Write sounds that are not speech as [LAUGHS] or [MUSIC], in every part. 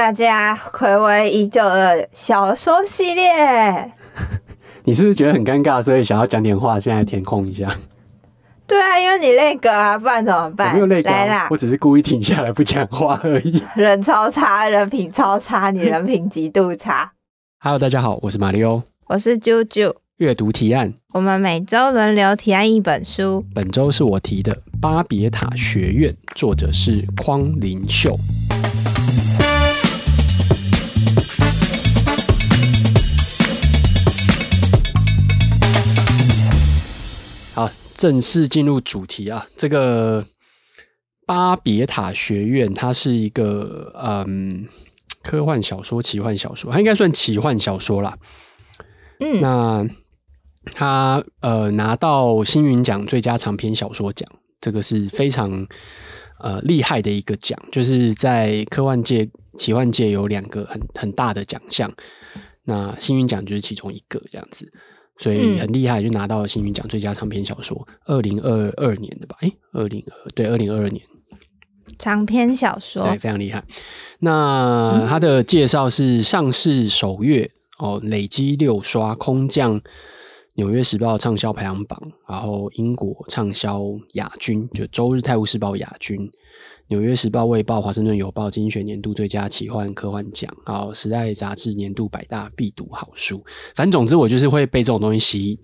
大家暌违已久的小说系列。[LAUGHS] 你是不是觉得很尴尬，所以想要讲点话，现在填空一下？对啊，因为你那个啊，不然怎么办？没有那个、啊，啦，我只是故意停下来不讲话而已。人超差，人品超差，你 [LAUGHS] 人品极度差。Hello，大家好，我是马里欧，我是啾啾。阅读提案，我们每周轮流提案一本书。本周是我提的《巴别塔学院》，作者是匡林秀。正式进入主题啊，这个巴别塔学院，它是一个嗯科幻小说、奇幻小说，它应该算奇幻小说啦。嗯，那它呃拿到星云奖最佳长篇小说奖，这个是非常呃厉害的一个奖，就是在科幻界、奇幻界有两个很很大的奖项，那星云奖就是其中一个这样子。所以很厉害，就拿到了星云奖最佳长篇小说，二零二二年的吧？诶，二零二对，二零二二年长篇小说，对，非常厉害。那他的介绍是上市首月哦，累积六刷空降《纽约时报》畅销排行榜，然后英国畅销亚军，就《周日泰晤士报》亚军。《纽约时报》、《卫报》、《华盛顿邮报》精选年度最佳奇幻科幻奖，然后《时代》杂志年度百大必读好书。反正总之，我就是会被这种东西吸引。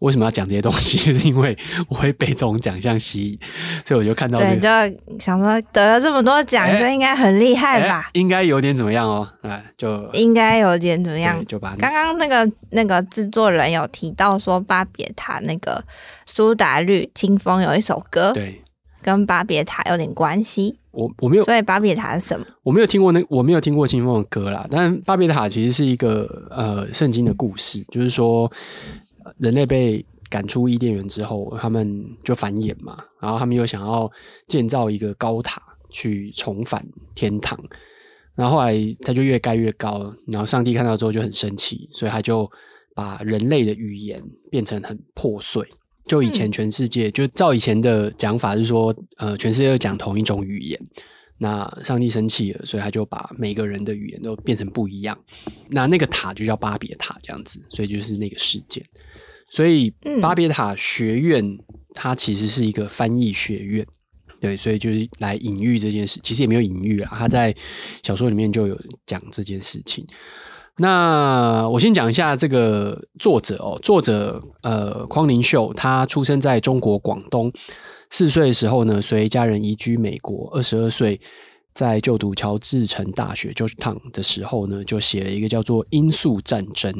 为什么要讲这些东西？[LAUGHS] 就是因为我会被这种奖项吸引，所以我就看到这个，对，就想说得了这么多奖，欸、就应该很厉害吧？欸、应该有点怎么样哦？哎，就应该有点怎么样？就把刚刚那个那个制作人有提到说，巴别塔那个苏打绿清风有一首歌，对。跟巴别塔有点关系，我我没有，所以巴别塔是什么？我没有听过那我没有听过清风的歌啦。但巴别塔其实是一个呃圣经的故事，就是说人类被赶出伊甸园之后，他们就繁衍嘛，然后他们又想要建造一个高塔去重返天堂，然后后来他就越盖越高，然后上帝看到之后就很生气，所以他就把人类的语言变成很破碎。就以前全世界，就照以前的讲法是说，呃，全世界都讲同一种语言。那上帝生气了，所以他就把每个人的语言都变成不一样。那那个塔就叫巴别塔这样子，所以就是那个事件。所以巴别塔学院它其实是一个翻译学院，对，所以就是来隐喻这件事。其实也没有隐喻啦，他在小说里面就有讲这件事情。那我先讲一下这个作者哦，作者呃匡灵秀，他出生在中国广东，四岁的时候呢，随家人移居美国，二十二岁在就读乔治城大学 Georgetown 的时候呢，就写了一个叫做《音速战争》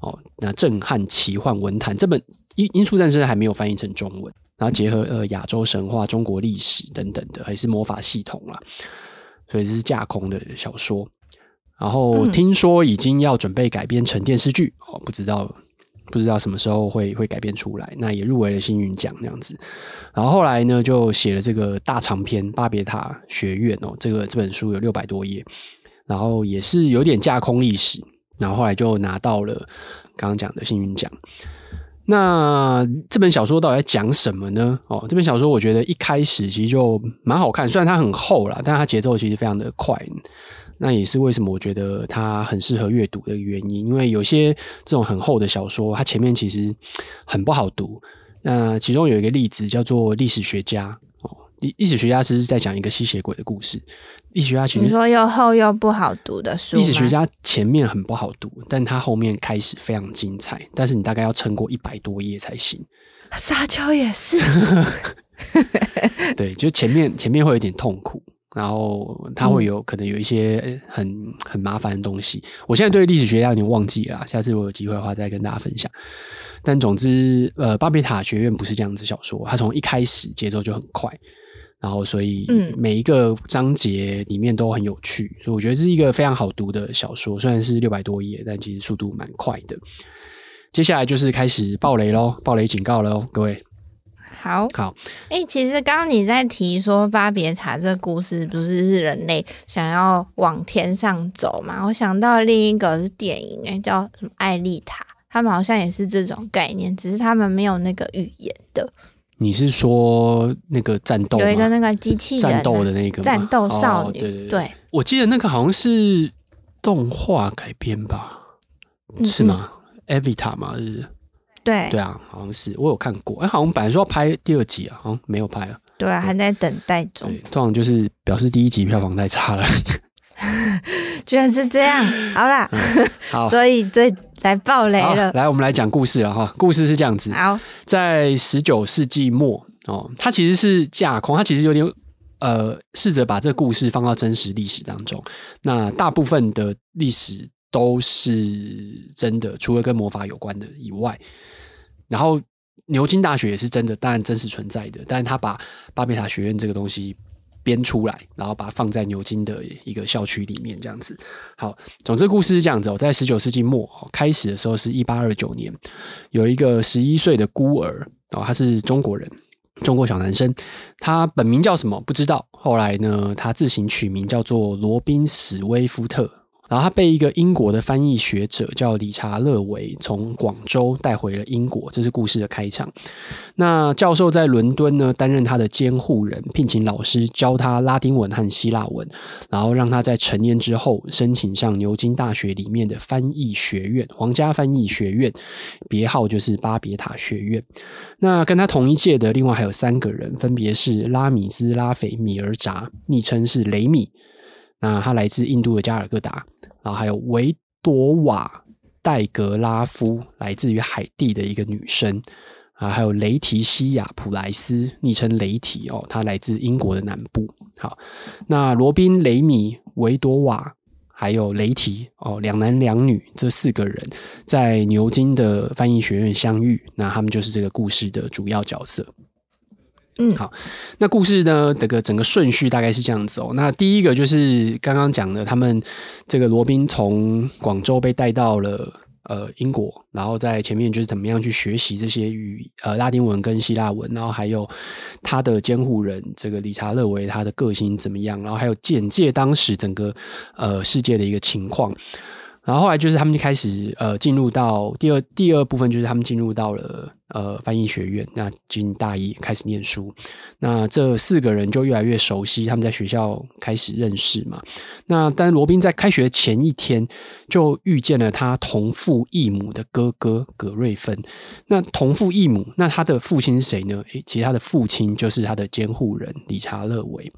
哦，那震撼奇幻文坛。这本《音音速战争》还没有翻译成中文，然后结合呃亚洲神话、中国历史等等的，还是魔法系统啦，所以这是架空的小说。然后听说已经要准备改编成电视剧哦，不知道不知道什么时候会会改编出来。那也入围了幸运奖那样子。然后后来呢，就写了这个大长篇《巴别塔学院》哦，这个这本书有六百多页，然后也是有点架空历史。然后后来就拿到了刚刚讲的幸运奖。那这本小说到底在讲什么呢？哦，这本小说我觉得一开始其实就蛮好看，虽然它很厚啦，但它节奏其实非常的快。那也是为什么我觉得它很适合阅读的原因，因为有些这种很厚的小说，它前面其实很不好读。那其中有一个例子叫做历史学家哦，历历史学家是在讲一个吸血鬼的故事。历史学家其实你说又厚又不好读的书，历史学家前面很不好读，但它后面开始非常精彩。但是你大概要撑过一百多页才行。[LAUGHS] 沙丘也是，[LAUGHS] 对，就前面前面会有点痛苦。然后他会有可能有一些很很麻烦的东西。我现在对历史学家有点忘记了，下次如果有机会的话再跟大家分享。但总之，呃，巴别塔学院不是这样子小说，它从一开始节奏就很快，然后所以每一个章节里面都很有趣，所以我觉得这是一个非常好读的小说。虽然是六百多页，但其实速度蛮快的。接下来就是开始暴雷喽，暴雷警告喽，各位。好好，哎、欸，其实刚刚你在提说巴别塔这个故事，不是是人类想要往天上走嘛？我想到另一个是电影，哎，叫什么《艾丽塔》，他们好像也是这种概念，只是他们没有那个语言的，你是说那个战斗？有一个那个机器战斗的那个战斗少女？哦、对对对，对，我记得那个好像是动画改编吧？是吗？Evita 嘛，是？对对啊，好像是我有看过。哎、欸，好像本来说要拍第二集啊，好像没有拍啊。对啊，还在等待中。通常就是表示第一集票房太差了。[LAUGHS] 居然是这样，好啦，嗯、好，[LAUGHS] 所以这来爆雷了。来，我们来讲故事了哈。故事是这样子，好，在十九世纪末哦，它其实是架空，它其实有点呃，试着把这个故事放到真实历史当中。那大部分的历史都是真的，除了跟魔法有关的以外，然后牛津大学也是真的，当然真实存在的。但是他把巴别塔学院这个东西。编出来，然后把它放在牛津的一个校区里面，这样子。好，总之故事是这样子。我在十九世纪末开始的时候，是一八二九年，有一个十一岁的孤儿哦，他是中国人，中国小男生，他本名叫什么不知道。后来呢，他自行取名叫做罗宾史威夫特。然后他被一个英国的翻译学者叫理查勒维从广州带回了英国，这是故事的开场。那教授在伦敦呢，担任他的监护人，聘请老师教他拉丁文和希腊文，然后让他在成年之后申请上牛津大学里面的翻译学院——皇家翻译学院，别号就是巴别塔学院。那跟他同一届的另外还有三个人，分别是拉米斯拉斐米尔扎，昵称是雷米。那他来自印度的加尔各答，然后还有维多瓦戴格拉夫，来自于海地的一个女生啊，还有雷提西亚普莱斯，昵称雷提哦，她来自英国的南部。好，那罗宾、雷米、维多瓦还有雷提哦，两男两女这四个人在牛津的翻译学院相遇，那他们就是这个故事的主要角色。嗯，好，那故事呢，这个整个顺序大概是这样子哦。那第一个就是刚刚讲的，他们这个罗宾从广州被带到了呃英国，然后在前面就是怎么样去学习这些语呃拉丁文跟希腊文，然后还有他的监护人这个理查勒维他的个性怎么样，然后还有简介当时整个呃世界的一个情况。然后后来就是他们就开始呃进入到第二第二部分，就是他们进入到了呃翻译学院，那进大一开始念书，那这四个人就越来越熟悉，他们在学校开始认识嘛。那但罗宾在开学前一天就遇见了他同父异母的哥哥葛瑞芬。那同父异母，那他的父亲是谁呢？诶，其实他的父亲就是他的监护人理查勒维。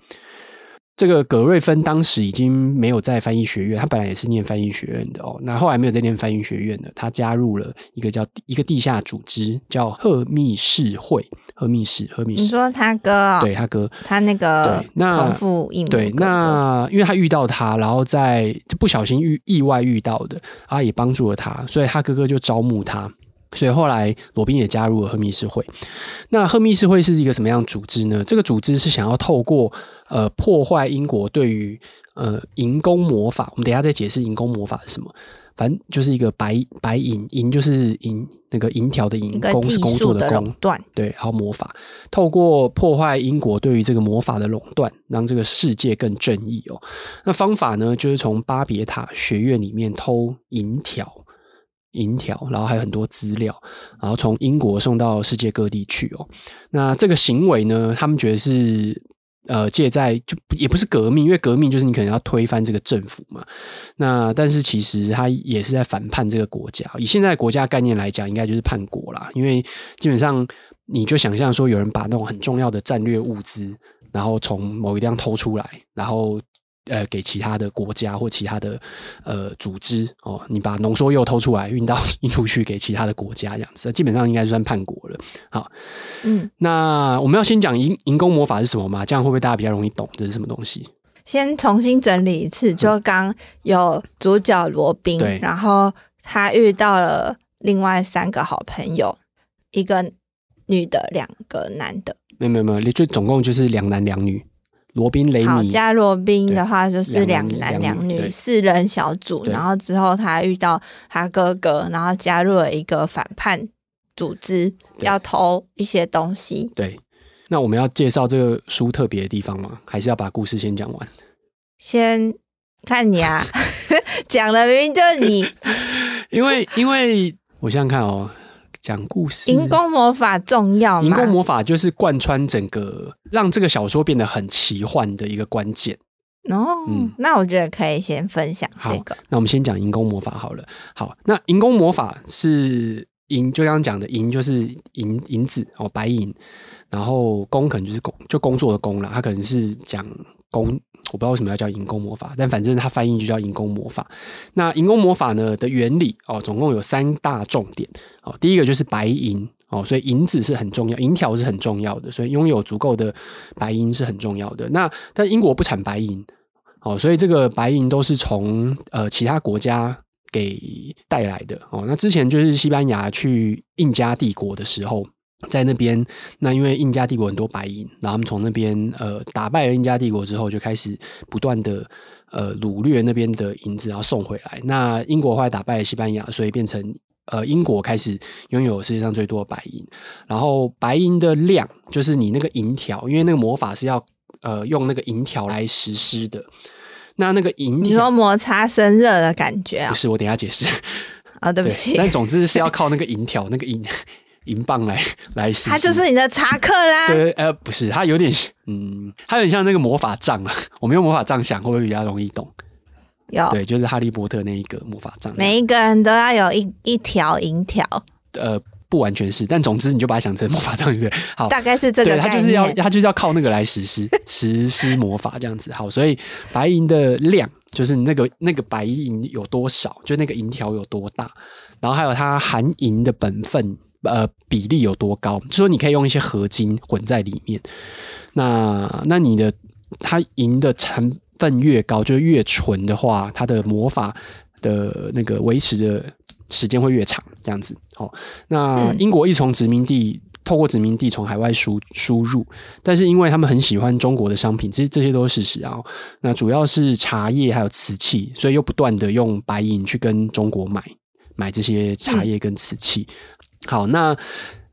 这个葛瑞芬当时已经没有在翻译学院，他本来也是念翻译学院的哦。那后来没有在念翻译学院的，他加入了一个叫一个地下组织，叫赫密士会。赫密士，赫密士。你说他哥哦？对，他哥，他那个同父异母。对，那因为他遇到他，然后在不小心遇意外遇到的，啊，也帮助了他，所以他哥哥就招募他。所以后来罗宾也加入了赫密斯会。那赫密斯会是一个什么样的组织呢？这个组织是想要透过呃破坏英国对于呃银工魔法，我们等一下再解释银工魔法是什么。反正就是一个白白银银就是银那个银条的银，工是工作的工，对，然后魔法透过破坏英国对于这个魔法的垄断，让这个世界更正义哦。那方法呢，就是从巴别塔学院里面偷银条。银条，然后还有很多资料，然后从英国送到世界各地去哦。那这个行为呢，他们觉得是呃借在就也不是革命，因为革命就是你可能要推翻这个政府嘛。那但是其实他也是在反叛这个国家。以现在国家概念来讲，应该就是叛国啦。因为基本上你就想象说，有人把那种很重要的战略物资，然后从某一地方偷出来，然后。呃，给其他的国家或其他的呃组织哦，你把浓缩铀偷出来，运到 [LAUGHS] 运出去给其他的国家，这样子，基本上应该算叛国了。好，嗯，那我们要先讲银银工魔法是什么吗？这样会不会大家比较容易懂这是什么东西？先重新整理一次，就刚有主角罗宾，对，然后他遇到了另外三个好朋友，一个女的，两个男的，没有没有没有，就总共就是两男两女。罗宾、雷米，好，加罗宾的话就是两男两女四人小组，然后之后他遇到他哥哥，然后加入了一个反叛组织，要偷一些东西。对，那我们要介绍这个书特别的地方吗？还是要把故事先讲完？先看你啊，[LAUGHS] 讲的明明就是你。因为，因为我想想看哦，讲故事。银宫魔法重要吗？银宫魔法就是贯穿整个，让这个小说变得很奇幻的一个关键。哦，嗯，那我觉得可以先分享这个。那我们先讲银宫魔法好了。好，那银宫魔法是银，就刚刚讲的银就是银银子哦，白银。然后工可能就是工，就工作的工啦。它可能是讲工，我不知道为什么要叫银宫魔法，但反正它翻译就叫银宫魔法。那银宫魔法呢的原理哦，总共有三大重点哦。第一个就是白银哦，所以银子是很重要，银条是很重要的，所以拥有足够的白银是很重要的。那但英国不产白银。哦，所以这个白银都是从呃其他国家给带来的哦。那之前就是西班牙去印加帝国的时候，在那边，那因为印加帝国很多白银，然后他们从那边呃打败了印加帝国之后，就开始不断的呃掳掠那边的银子，然后送回来。那英国后来打败了西班牙，所以变成呃英国开始拥有世界上最多的白银。然后白银的量就是你那个银条，因为那个魔法是要。呃，用那个银条来实施的，那那个银条，你说摩擦生热的感觉啊？不是，我等一下解释。啊、哦，对不起。但总之是要靠那个银条、那个银银棒来来实施。它就是你的查克啦。对，呃，不是，它有点，嗯，它有点像那个魔法杖啊。[LAUGHS] 我们用魔法杖想，会不会比较容易懂？有，对，就是哈利波特那一个魔法杖。每一个人都要有一一条银条。呃。不完全是，但总之你就把它想成魔法杖，对不对？好，大概是这个。对，他就是要他就是要靠那个来实施 [LAUGHS] 实施魔法这样子。好，所以白银的量就是那个那个白银有多少，就那个银条有多大，然后还有它含银的本分呃比例有多高，就说你可以用一些合金混在里面。那那你的它银的成分越高，就越纯的话，它的魔法的那个维持的。时间会越长，这样子。哦，那英国一从殖民地、嗯、透过殖民地从海外输输入，但是因为他们很喜欢中国的商品，这这些都是事实啊。那主要是茶叶还有瓷器，所以又不断的用白银去跟中国买买这些茶叶跟瓷器。嗯、好，那。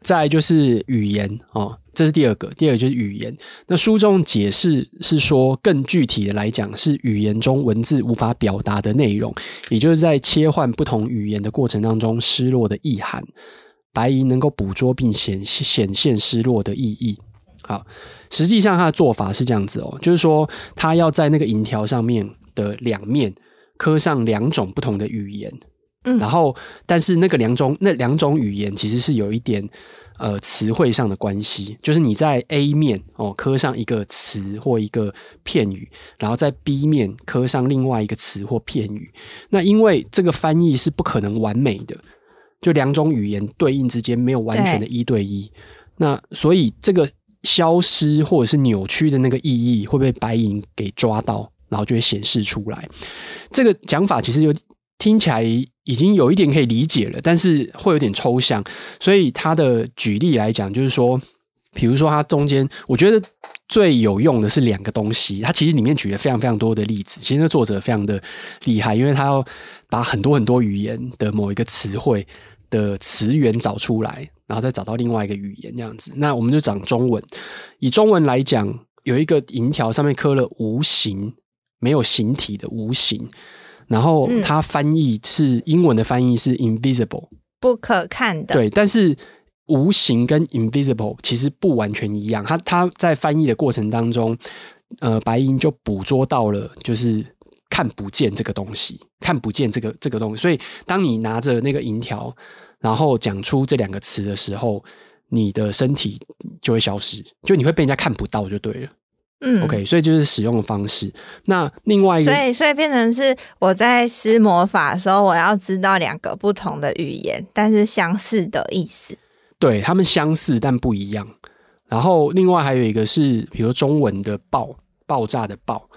再就是语言哦，这是第二个。第二个就是语言。那书中解释是说，更具体的来讲，是语言中文字无法表达的内容，也就是在切换不同语言的过程当中失落的意涵。白银能够捕捉并显显现失落的意义。好，实际上它的做法是这样子哦，就是说，它要在那个银条上面的两面刻上两种不同的语言。嗯，然后，但是那个两种那两种语言其实是有一点呃词汇上的关系，就是你在 A 面哦刻上一个词或一个片语，然后在 B 面刻上另外一个词或片语。那因为这个翻译是不可能完美的，就两种语言对应之间没有完全的一对一。那所以这个消失或者是扭曲的那个意义会被白银给抓到，然后就会显示出来。这个讲法其实有听起来。已经有一点可以理解了，但是会有点抽象，所以他的举例来讲，就是说，比如说他中间，我觉得最有用的是两个东西。他其实里面举了非常非常多的例子，其实作者非常的厉害，因为他要把很多很多语言的某一个词汇的词源找出来，然后再找到另外一个语言这样子。那我们就讲中文，以中文来讲，有一个银条上面刻了无形，没有形体的无形。然后它翻译是英文的翻译是 invisible，不可看的。对，但是无形跟 invisible 其实不完全一样。它它在翻译的过程当中，呃，白银就捕捉到了，就是看不见这个东西，看不见这个这个东西。所以当你拿着那个银条，然后讲出这两个词的时候，你的身体就会消失，就你会被人家看不到，就对了。嗯，OK，所以就是使用的方式。那另外一个，所以所以变成是我在施魔法的时候，我要知道两个不同的语言，但是相似的意思。对，他们相似但不一样。然后另外还有一个是，比如中文的“爆”，爆炸的“爆”，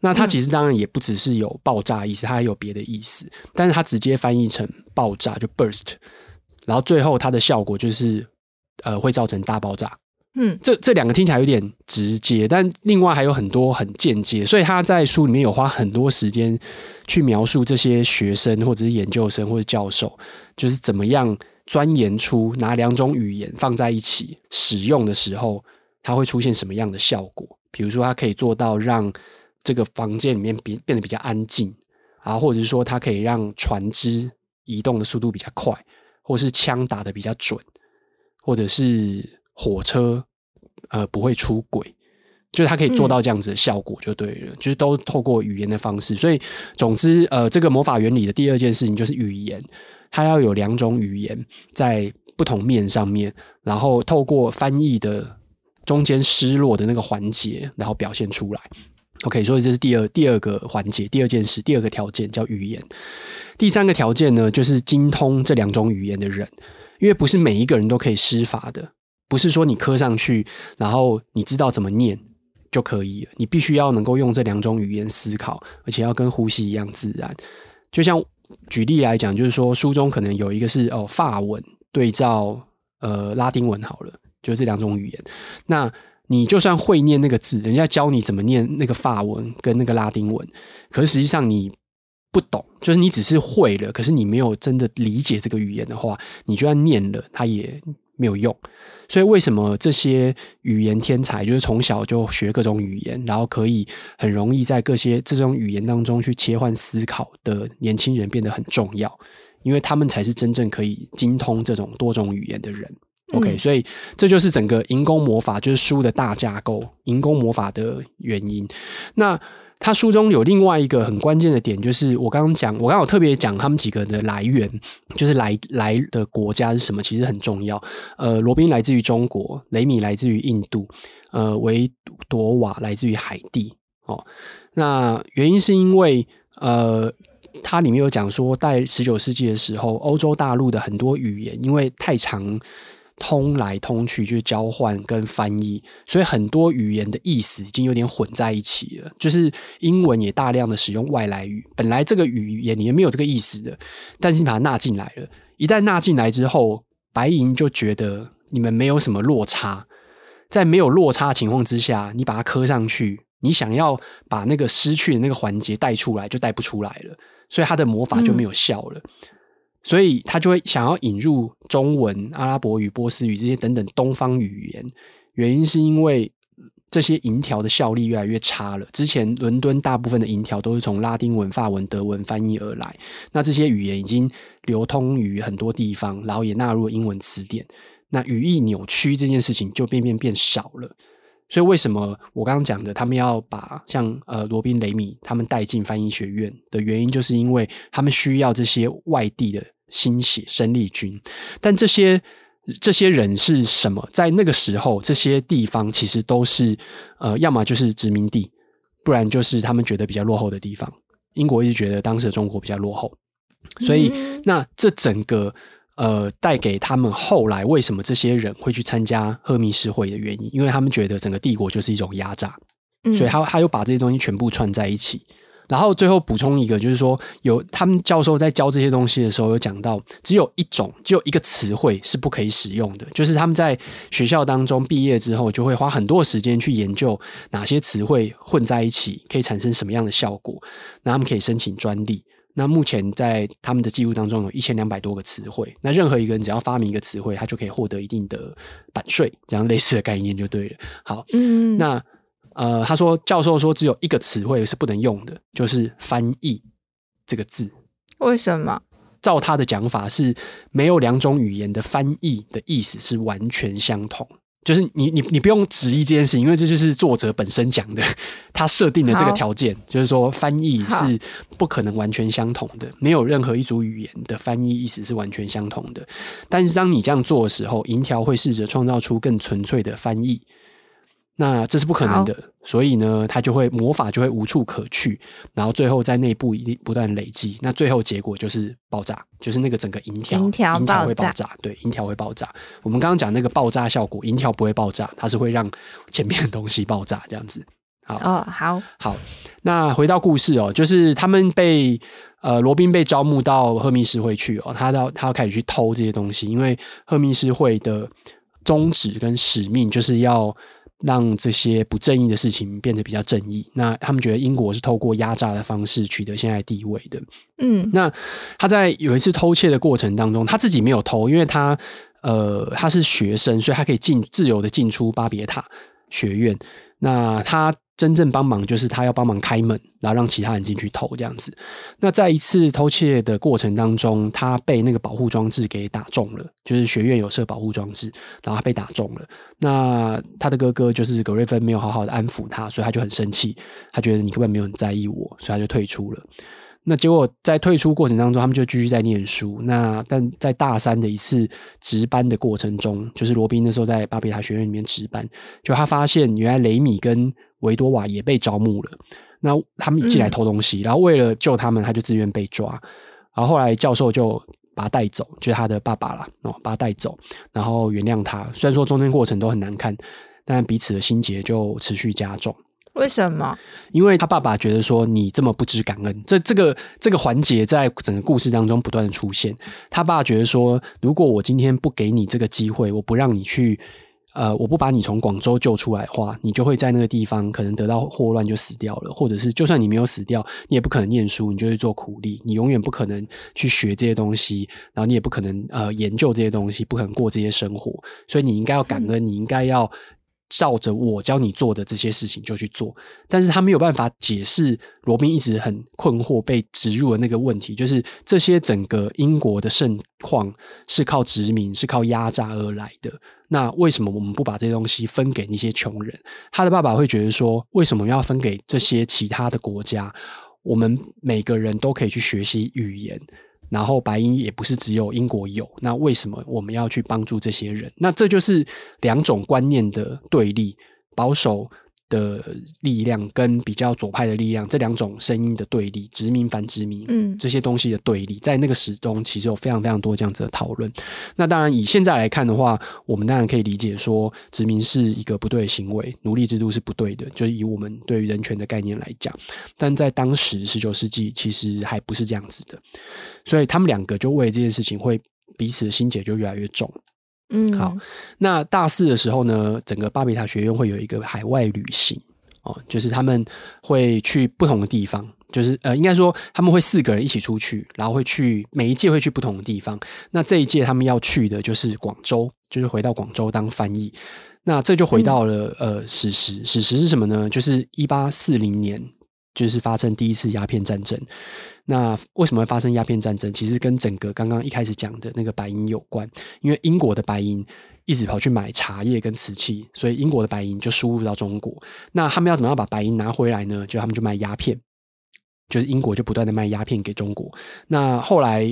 那它其实当然也不只是有爆炸意思，它还有别的意思。但是它直接翻译成爆炸就 burst，然后最后它的效果就是呃会造成大爆炸。嗯，这这两个听起来有点直接，但另外还有很多很间接，所以他在书里面有花很多时间去描述这些学生或者是研究生或者教授，就是怎么样钻研出拿两种语言放在一起使用的时候，它会出现什么样的效果。比如说，它可以做到让这个房间里面变变得比较安静，啊，或者是说它可以让船只移动的速度比较快。或是枪打得比较准，或者是火车呃不会出轨，就是他可以做到这样子的效果就对了，嗯、就是都透过语言的方式。所以总之呃，这个魔法原理的第二件事情就是语言，它要有两种语言在不同面上面，然后透过翻译的中间失落的那个环节，然后表现出来。OK，所以这是第二第二个环节，第二件事，第二个条件叫语言。第三个条件呢，就是精通这两种语言的人，因为不是每一个人都可以施法的，不是说你刻上去，然后你知道怎么念就可以了。你必须要能够用这两种语言思考，而且要跟呼吸一样自然。就像举例来讲，就是说书中可能有一个是哦法文对照呃拉丁文好了，就是这两种语言，那。你就算会念那个字，人家教你怎么念那个法文跟那个拉丁文，可是实际上你不懂，就是你只是会了，可是你没有真的理解这个语言的话，你就算念了，它也没有用。所以为什么这些语言天才就是从小就学各种语言，然后可以很容易在各些这种语言当中去切换思考的年轻人变得很重要？因为他们才是真正可以精通这种多种语言的人。OK，所以这就是整个银宫魔法，就是书的大架构，银宫魔法的原因。那他书中有另外一个很关键的点，就是我刚刚讲，我刚好特别讲他们几个的来源，就是来来的国家是什么，其实很重要。呃，罗宾来自于中国，雷米来自于印度，呃，维多瓦来自于海地。哦，那原因是因为呃，它里面有讲说，在十九世纪的时候，欧洲大陆的很多语言因为太长。通来通去就是交换跟翻译，所以很多语言的意思已经有点混在一起了。就是英文也大量的使用外来语，本来这个语言里面没有这个意思的，但是你把它纳进来了。一旦纳进来之后，白银就觉得你们没有什么落差，在没有落差情况之下，你把它磕上去，你想要把那个失去的那个环节带出来，就带不出来了，所以它的魔法就没有效了。所以他就会想要引入中文、阿拉伯语、波斯语这些等等东方语言，原因是因为这些银条的效力越来越差了。之前伦敦大部分的银条都是从拉丁文、法文、德文翻译而来，那这些语言已经流通于很多地方，然后也纳入了英文词典，那语义扭曲这件事情就变变变少了。所以为什么我刚刚讲的，他们要把像呃罗宾雷米他们带进翻译学院的原因，就是因为他们需要这些外地的。新血生力军，但这些这些人是什么？在那个时候，这些地方其实都是呃，要么就是殖民地，不然就是他们觉得比较落后的地方。英国一直觉得当时的中国比较落后，所以那这整个呃，带给他们后来为什么这些人会去参加赫密士会的原因，因为他们觉得整个帝国就是一种压榨，所以他他又把这些东西全部串在一起。然后最后补充一个，就是说有他们教授在教这些东西的时候，有讲到只有一种，只有一个词汇是不可以使用的，就是他们在学校当中毕业之后，就会花很多时间去研究哪些词汇混在一起可以产生什么样的效果，那他们可以申请专利。那目前在他们的记录当中有一千两百多个词汇，那任何一个人只要发明一个词汇，他就可以获得一定的版税，这样类似的概念就对了。好，嗯，那。呃，他说，教授说只有一个词汇是不能用的，就是“翻译”这个字。为什么？照他的讲法是，没有两种语言的翻译的意思是完全相同。就是你你你不用质疑这件事情，因为这就是作者本身讲的，他设定的这个条件，就是说翻译是不可能完全相同的，没有任何一组语言的翻译意思是完全相同的。但是当你这样做的时候，银条会试着创造出更纯粹的翻译。那这是不可能的，所以呢，他就会魔法就会无处可去，然后最后在内部一定不断累积，那最后结果就是爆炸，就是那个整个银条银条会爆炸，对，银条会爆炸。我们刚刚讲那个爆炸效果，银条不会爆炸，它是会让前面的东西爆炸这样子。好哦，好好。那回到故事哦，就是他们被呃罗宾被招募到赫密斯会去哦，他要他要开始去偷这些东西，因为赫密斯会的宗旨跟使命就是要。让这些不正义的事情变得比较正义。那他们觉得英国是透过压榨的方式取得现在地位的。嗯，那他在有一次偷窃的过程当中，他自己没有偷，因为他呃他是学生，所以他可以进自由的进出巴别塔学院。那他真正帮忙就是他要帮忙开门，然后让其他人进去偷这样子。那在一次偷窃的过程当中，他被那个保护装置给打中了，就是学院有设保护装置，然后他被打中了。那他的哥哥就是葛瑞芬没有好好的安抚他，所以他就很生气，他觉得你根本没有很在意我，所以他就退出了。那结果在退出过程当中，他们就继续在念书。那但在大三的一次值班的过程中，就是罗宾那时候在巴比塔学院里面值班，就他发现原来雷米跟维多瓦也被招募了。那他们进来偷东西，嗯、然后为了救他们，他就自愿被抓。然后后来教授就把他带走，就是他的爸爸了，哦，把他带走，然后原谅他。虽然说中间过程都很难看，但彼此的心结就持续加重。为什么？因为他爸爸觉得说你这么不知感恩，这这个这个环节在整个故事当中不断的出现。他爸觉得说，如果我今天不给你这个机会，我不让你去，呃，我不把你从广州救出来的话，你就会在那个地方可能得到霍乱就死掉了，或者是就算你没有死掉，你也不可能念书，你就会做苦力，你永远不可能去学这些东西，然后你也不可能呃研究这些东西，不可能过这些生活。所以你应该要感恩，嗯、你应该要。照着我教你做的这些事情就去做，但是他没有办法解释罗宾一直很困惑被植入的那个问题，就是这些整个英国的盛况是靠殖民、是靠压榨而来的。那为什么我们不把这些东西分给那些穷人？他的爸爸会觉得说，为什么要分给这些其他的国家？我们每个人都可以去学习语言。然后白银也不是只有英国有，那为什么我们要去帮助这些人？那这就是两种观念的对立，保守的力量跟比较左派的力量，这两种声音的对立，殖民反殖民，嗯，这些东西的对立，在那个时中其实有非常非常多这样子的讨论。那当然以现在来看的话，我们当然可以理解说，殖民是一个不对的行为，奴隶制度是不对的，就是以我们对于人权的概念来讲。但在当时十九世纪，其实还不是这样子的，所以他们两个就为这件事情会彼此的心结就越来越重。嗯，好。那大四的时候呢，整个巴比塔学院会有一个海外旅行哦，就是他们会去不同的地方，就是呃，应该说他们会四个人一起出去，然后会去每一届会去不同的地方。那这一届他们要去的就是广州，就是回到广州当翻译。那这就回到了、嗯、呃史实，史实是什么呢？就是一八四零年，就是发生第一次鸦片战争。那为什么会发生鸦片战争？其实跟整个刚刚一开始讲的那个白银有关，因为英国的白银一直跑去买茶叶跟瓷器，所以英国的白银就输入到中国。那他们要怎么样把白银拿回来呢？就他们就卖鸦片，就是英国就不断的卖鸦片给中国。那后来，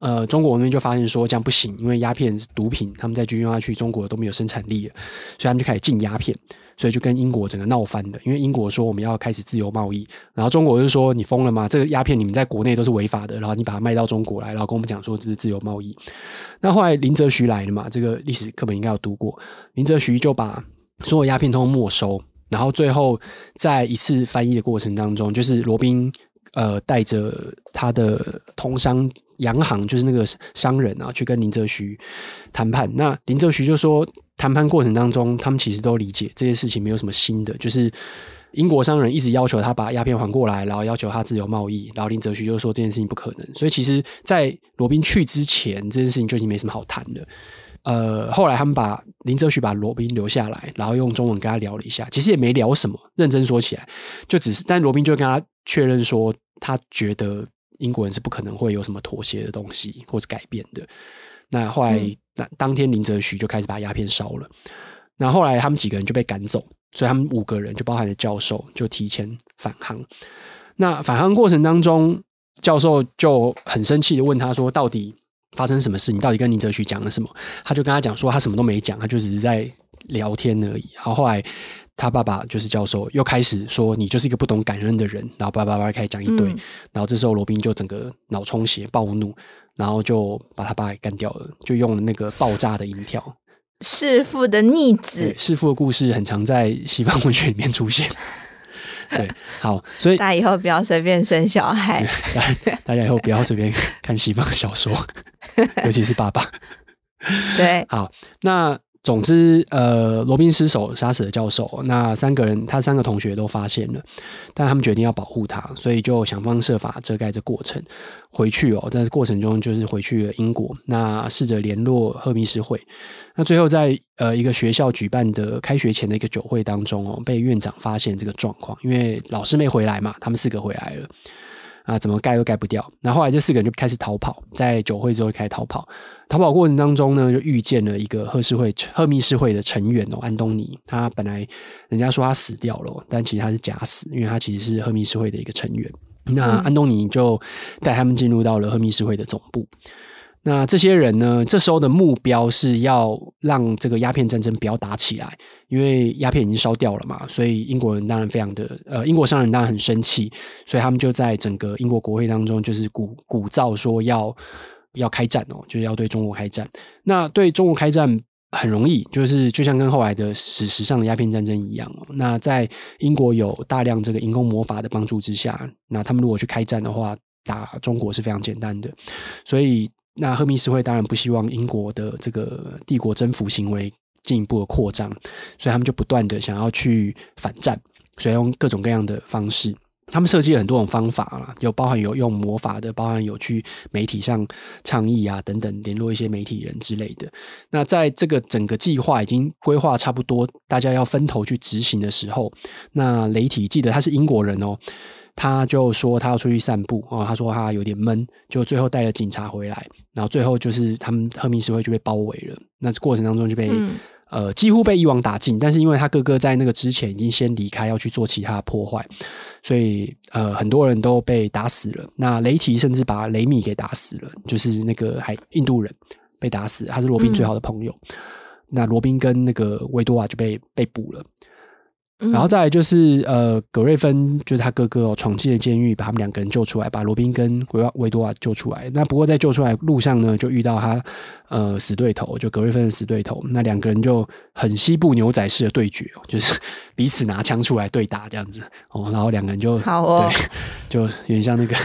呃，中国那边就发现说这样不行，因为鸦片是毒品，他们再继续用下去，中国都没有生产力了，所以他们就开始禁鸦片。所以就跟英国整个闹翻了，因为英国说我们要开始自由贸易，然后中国就说你疯了吗？这个鸦片你们在国内都是违法的，然后你把它卖到中国来，然后跟我们讲说这是自由贸易。那后来林则徐来了嘛，这个历史课本应该有读过，林则徐就把所有鸦片通通没收，然后最后在一次翻译的过程当中，就是罗宾呃带着他的通商洋行，就是那个商人啊，去跟林则徐谈判。那林则徐就说。谈判过程当中，他们其实都理解这些事情没有什么新的，就是英国商人一直要求他把鸦片还过来，然后要求他自由贸易，然后林则徐就说这件事情不可能。所以其实，在罗宾去之前，这件事情就已经没什么好谈的。呃，后来他们把林则徐把罗宾留下来，然后用中文跟他聊了一下，其实也没聊什么。认真说起来，就只是，但罗宾就跟他确认说，他觉得英国人是不可能会有什么妥协的东西或是改变的。那后来。嗯当天林则徐就开始把鸦片烧了，那后来他们几个人就被赶走，所以他们五个人就包含了教授就提前返航。那返航过程当中，教授就很生气的问他说：“到底发生什么事？你到底跟林则徐讲了什么？”他就跟他讲说：“他什么都没讲，他就只是在聊天而已。”然后后来他爸爸就是教授又开始说：“你就是一个不懂感恩的人。”然后叭叭叭开始讲一堆，嗯、然后这时候罗宾就整个脑充血暴怒。然后就把他爸给干掉了，就用了那个爆炸的音跳。[LAUGHS] 弑父的逆子，弑父的故事很常在西方文学里面出现。[LAUGHS] 对，好，所以大家以后不要随便生小孩。大家以后不要随便 [LAUGHS] 看西方小说，尤其是爸爸。对，好，那总之，呃，罗宾失手杀死了教授。那三个人，他三个同学都发现了，但他们决定要保护他，所以就想方设法遮盖这过程。回去哦，在过程中就是回去了英国，那试着联络赫密斯会。那最后在呃一个学校举办的开学前的一个酒会当中哦，被院长发现这个状况，因为老师没回来嘛，他们四个回来了。啊，怎么盖都盖不掉。那后，后来这四个人就开始逃跑，在酒会之后就开始逃跑。逃跑过程当中呢，就遇见了一个赫氏会、赫密士会的成员哦，安东尼。他本来人家说他死掉了，但其实他是假死，因为他其实是赫密士会的一个成员。那安东尼就带他们进入到了赫密士会的总部。那这些人呢？这时候的目标是要让这个鸦片战争不要打起来，因为鸦片已经烧掉了嘛，所以英国人当然非常的呃，英国商人当然很生气，所以他们就在整个英国国会当中就是鼓鼓噪说要要开战哦，就是要对中国开战。那对中国开战很容易，就是就像跟后来的史实上的鸦片战争一样哦。那在英国有大量这个银弓魔法的帮助之下，那他们如果去开战的话，打中国是非常简单的，所以。那赫密斯会当然不希望英国的这个帝国征服行为进一步的扩张，所以他们就不断的想要去反战，所以用各种各样的方式，他们设计了很多种方法啦，有包含有用魔法的，包含有去媒体上倡议啊等等，联络一些媒体人之类的。那在这个整个计划已经规划差不多，大家要分头去执行的时候，那雷体记得他是英国人哦。他就说他要出去散步哦，他说他有点闷，就最后带了警察回来，然后最后就是他们赫密斯会就被包围了。那这过程当中就被、嗯、呃几乎被一网打尽，但是因为他哥哥在那个之前已经先离开，要去做其他破坏，所以呃很多人都被打死了。那雷提甚至把雷米给打死了，就是那个还印度人被打死，他是罗宾最好的朋友。嗯、那罗宾跟那个维多瓦就被被捕了。然后再来就是呃，葛瑞芬就是他哥哥哦，闯进了监狱，把他们两个人救出来，把罗宾跟维维多瓦救出来。那不过在救出来路上呢，就遇到他呃死对头，就葛瑞芬的死对头。那两个人就很西部牛仔式的对决，就是 [LAUGHS] 彼此拿枪出来对打这样子哦。然后两个人就好哦，对，[LAUGHS] 就有点像那个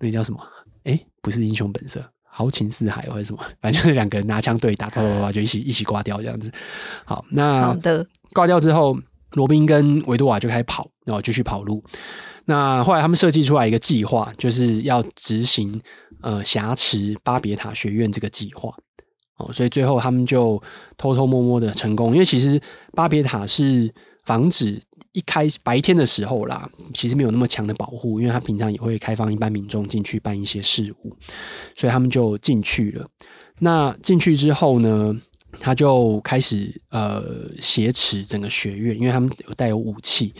那个叫什么？哎，不是英雄本色，豪情四海或者什么？反正就是两个人拿枪对打，啪啪啪就一起一起挂掉这样子。好，那好的挂掉之后。罗宾跟维多瓦就开始跑，然后继续跑路。那后来他们设计出来一个计划，就是要执行呃挟持巴别塔学院这个计划。哦，所以最后他们就偷偷摸摸的成功。因为其实巴别塔是防止一开白天的时候啦，其实没有那么强的保护，因为他平常也会开放一般民众进去办一些事务，所以他们就进去了。那进去之后呢？他就开始呃挟持整个学院，因为他们有带有武器，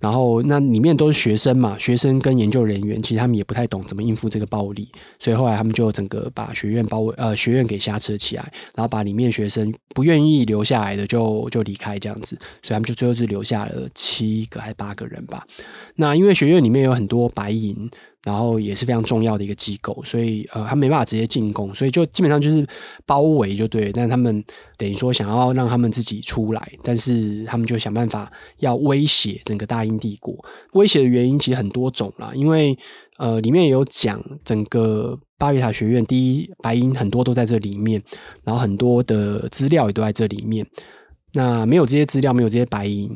然后那里面都是学生嘛，学生跟研究人员，其实他们也不太懂怎么应付这个暴力，所以后来他们就整个把学院包围，呃，学院给挟持起来，然后把里面学生不愿意留下来的就就离开这样子，所以他们就最后是留下了七个还是八个人吧。那因为学院里面有很多白银。然后也是非常重要的一个机构，所以呃，他没办法直接进攻，所以就基本上就是包围就对。但他们等于说想要让他们自己出来，但是他们就想办法要威胁整个大英帝国。威胁的原因其实很多种啦，因为呃，里面也有讲整个巴别塔学院，第一白银很多都在这里面，然后很多的资料也都在这里面。那没有这些资料，没有这些白银。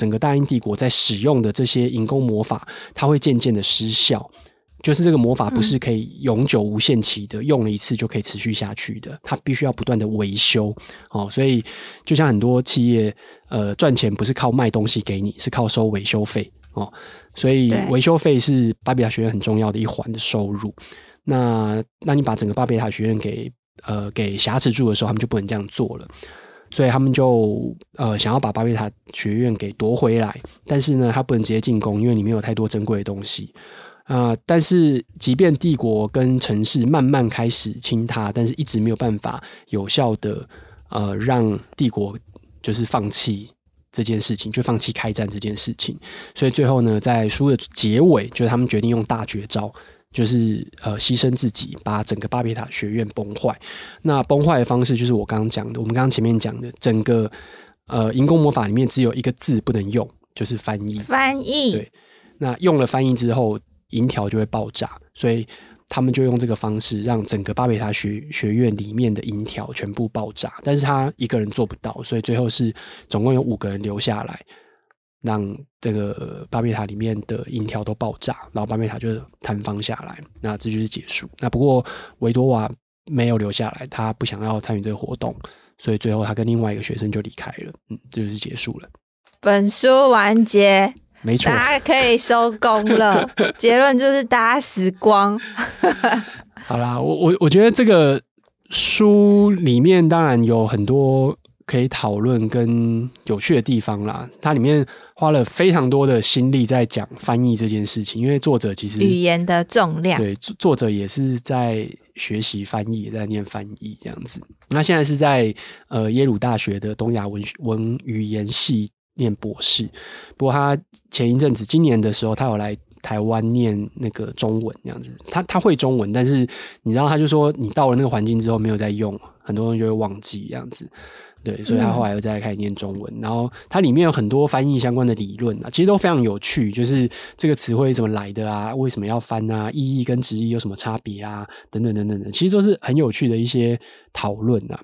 整个大英帝国在使用的这些银弓魔法，它会渐渐的失效。就是这个魔法不是可以永久无限期的，用了一次就可以持续下去的，它必须要不断的维修哦。所以就像很多企业，呃，赚钱不是靠卖东西给你，是靠收维修费哦。所以维修费是巴比塔学院很重要的一环的收入。那那你把整个巴比塔学院给呃给挟持住的时候，他们就不能这样做了。所以他们就呃想要把巴别塔学院给夺回来，但是呢，他不能直接进攻，因为里面有太多珍贵的东西啊、但是，即便帝国跟城市慢慢开始倾塌，但是一直没有办法有效的呃让帝国就是放弃这件事情，就放弃开战这件事情。所以最后呢，在书的结尾，就是他们决定用大绝招。就是呃，牺牲自己，把整个巴别塔学院崩坏。那崩坏的方式就是我刚刚讲的，我们刚刚前面讲的，整个呃，银弓魔法里面只有一个字不能用，就是翻译。翻译。对。那用了翻译之后，银条就会爆炸。所以他们就用这个方式让整个巴别塔学学院里面的银条全部爆炸，但是他一个人做不到，所以最后是总共有五个人留下来，让这个巴别塔里面的银条都爆炸，然后巴别塔就坍方下来，那这就是结束。那不过维多瓦没有留下来，他不想要参与这个活动，所以最后他跟另外一个学生就离开了，嗯，这就是结束了。本书完结。没错，大家可以收工了。[LAUGHS] 结论就是大家死光。好啦，我我我觉得这个书里面当然有很多可以讨论跟有趣的地方啦。它里面花了非常多的心力在讲翻译这件事情，因为作者其实语言的重量，对，作者也是在学习翻译，也在念翻译这样子。那现在是在呃耶鲁大学的东亚文文语言系。念博士，不过他前一阵子，今年的时候，他有来台湾念那个中文，这样子。他他会中文，但是你知道，他就说你到了那个环境之后，没有再用，很多东西就会忘记这样子。对，所以他后来又再开始念中文。嗯、然后它里面有很多翻译相关的理论啊，其实都非常有趣，就是这个词汇怎么来的啊，为什么要翻啊，意义跟直译有什么差别啊，等等等等的，其实都是很有趣的一些讨论啊。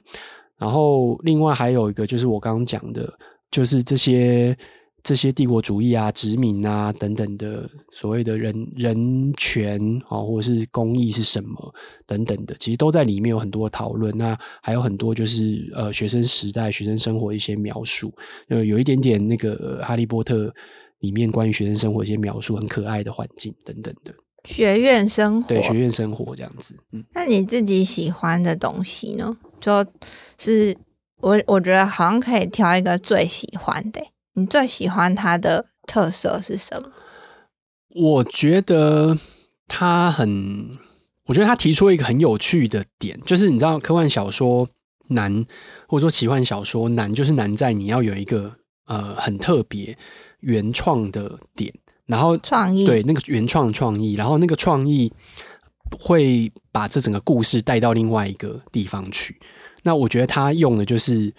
然后另外还有一个就是我刚刚讲的。就是这些这些帝国主义啊、殖民啊等等的所谓的人人权啊，或者是公益是什么等等的，其实都在里面有很多讨论。那还有很多就是呃学生时代、学生生活一些描述，呃，有一点点那个《哈利波特》里面关于学生生活一些描述，很可爱的环境等等的。学院生活，对，学院生活这样子。嗯，那你自己喜欢的东西呢？就是。我我觉得好像可以挑一个最喜欢的。你最喜欢它的特色是什么？我觉得他很，我觉得他提出了一个很有趣的点，就是你知道科幻小说难，或者说奇幻小说难，就是难在你要有一个呃很特别原创的点，然后创意，对，那个原创创意，然后那个创意会把这整个故事带到另外一个地方去。那我觉得他用的就是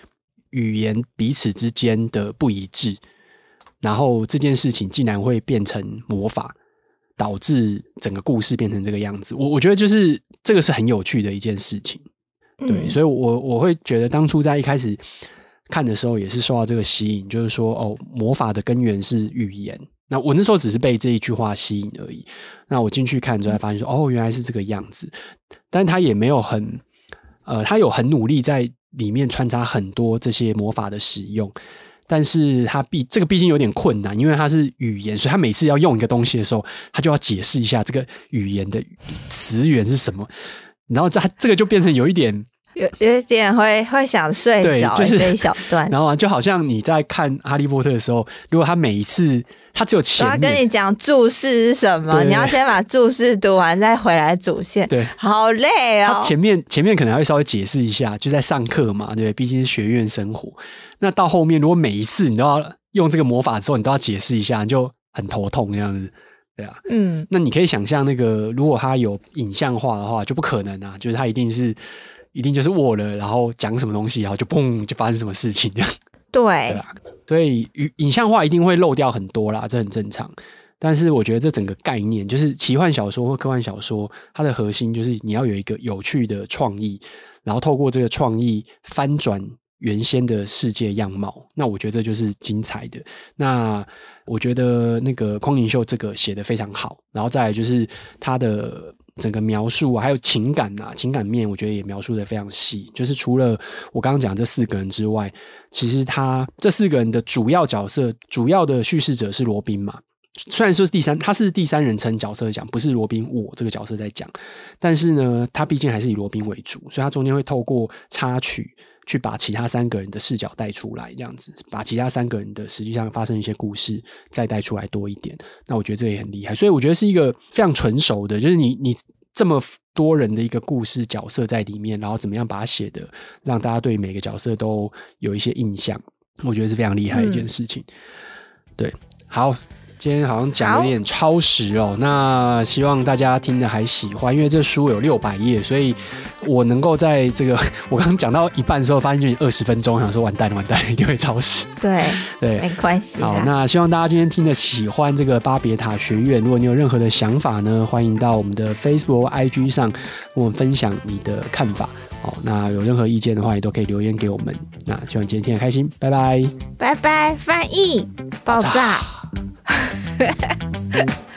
语言彼此之间的不一致，然后这件事情竟然会变成魔法，导致整个故事变成这个样子。我我觉得就是这个是很有趣的一件事情，对，嗯、所以我我会觉得当初在一开始看的时候也是受到这个吸引，就是说哦，魔法的根源是语言。那我那时候只是被这一句话吸引而已。那我进去看之后，才发现说哦，原来是这个样子，但他也没有很。呃，他有很努力在里面穿插很多这些魔法的使用，但是他毕这个毕竟有点困难，因为他是语言，所以他每次要用一个东西的时候，他就要解释一下这个语言的词源是什么，然后这这个就变成有一点有有一点会会想睡着，就是这一小段，[LAUGHS] 然后就好像你在看哈利波特的时候，如果他每一次。他只有前面，我要跟你讲注释是什么，对你要先把注释读完，再回来主线。对，好累哦。前面前面可能还会稍微解释一下，就在上课嘛，对，毕竟是学院生活。那到后面，如果每一次你都要用这个魔法之后，你都要解释一下，你就很头痛这样子，对啊。嗯，那你可以想象，那个如果他有影像化的话，就不可能啊，就是他一定是一定就是我了，然后讲什么东西，然后就砰就发生什么事情这样。对。所以影影像化一定会漏掉很多啦，这很正常。但是我觉得这整个概念，就是奇幻小说或科幻小说，它的核心就是你要有一个有趣的创意，然后透过这个创意翻转原先的世界样貌。那我觉得这就是精彩的。那我觉得那个匡宁秀这个写得非常好，然后再来就是他的。整个描述啊，还有情感呐、啊，情感面，我觉得也描述的非常细。就是除了我刚刚讲这四个人之外，其实他这四个人的主要角色、主要的叙事者是罗宾嘛。虽然说是第三，他是第三人称角色讲，不是罗宾我这个角色在讲，但是呢，他毕竟还是以罗宾为主，所以他中间会透过插曲。去把其他三个人的视角带出来，这样子，把其他三个人的实际上发生一些故事再带出来多一点。那我觉得这也很厉害，所以我觉得是一个非常纯熟的，就是你你这么多人的一个故事角色在里面，然后怎么样把它写的让大家对每个角色都有一些印象，我觉得是非常厉害的一件事情。嗯、对，好，今天好像讲的有点超时哦，那希望大家听的还喜欢，因为这书有六百页，所以我能够在这个 [LAUGHS] 我刚刚讲到一半的时候，发现就二十分钟，想说完蛋了，完蛋了，一定会超时。[LAUGHS] 对对，没关系。好，那希望大家今天听的喜欢这个巴别塔学院，如果你有任何的想法呢，欢迎到我们的 Facebook、IG 上跟我们分享你的看法。好，那有任何意见的话，也都可以留言给我们。那希望今天听得开心，拜拜，拜拜，翻译爆炸。哈哈哈。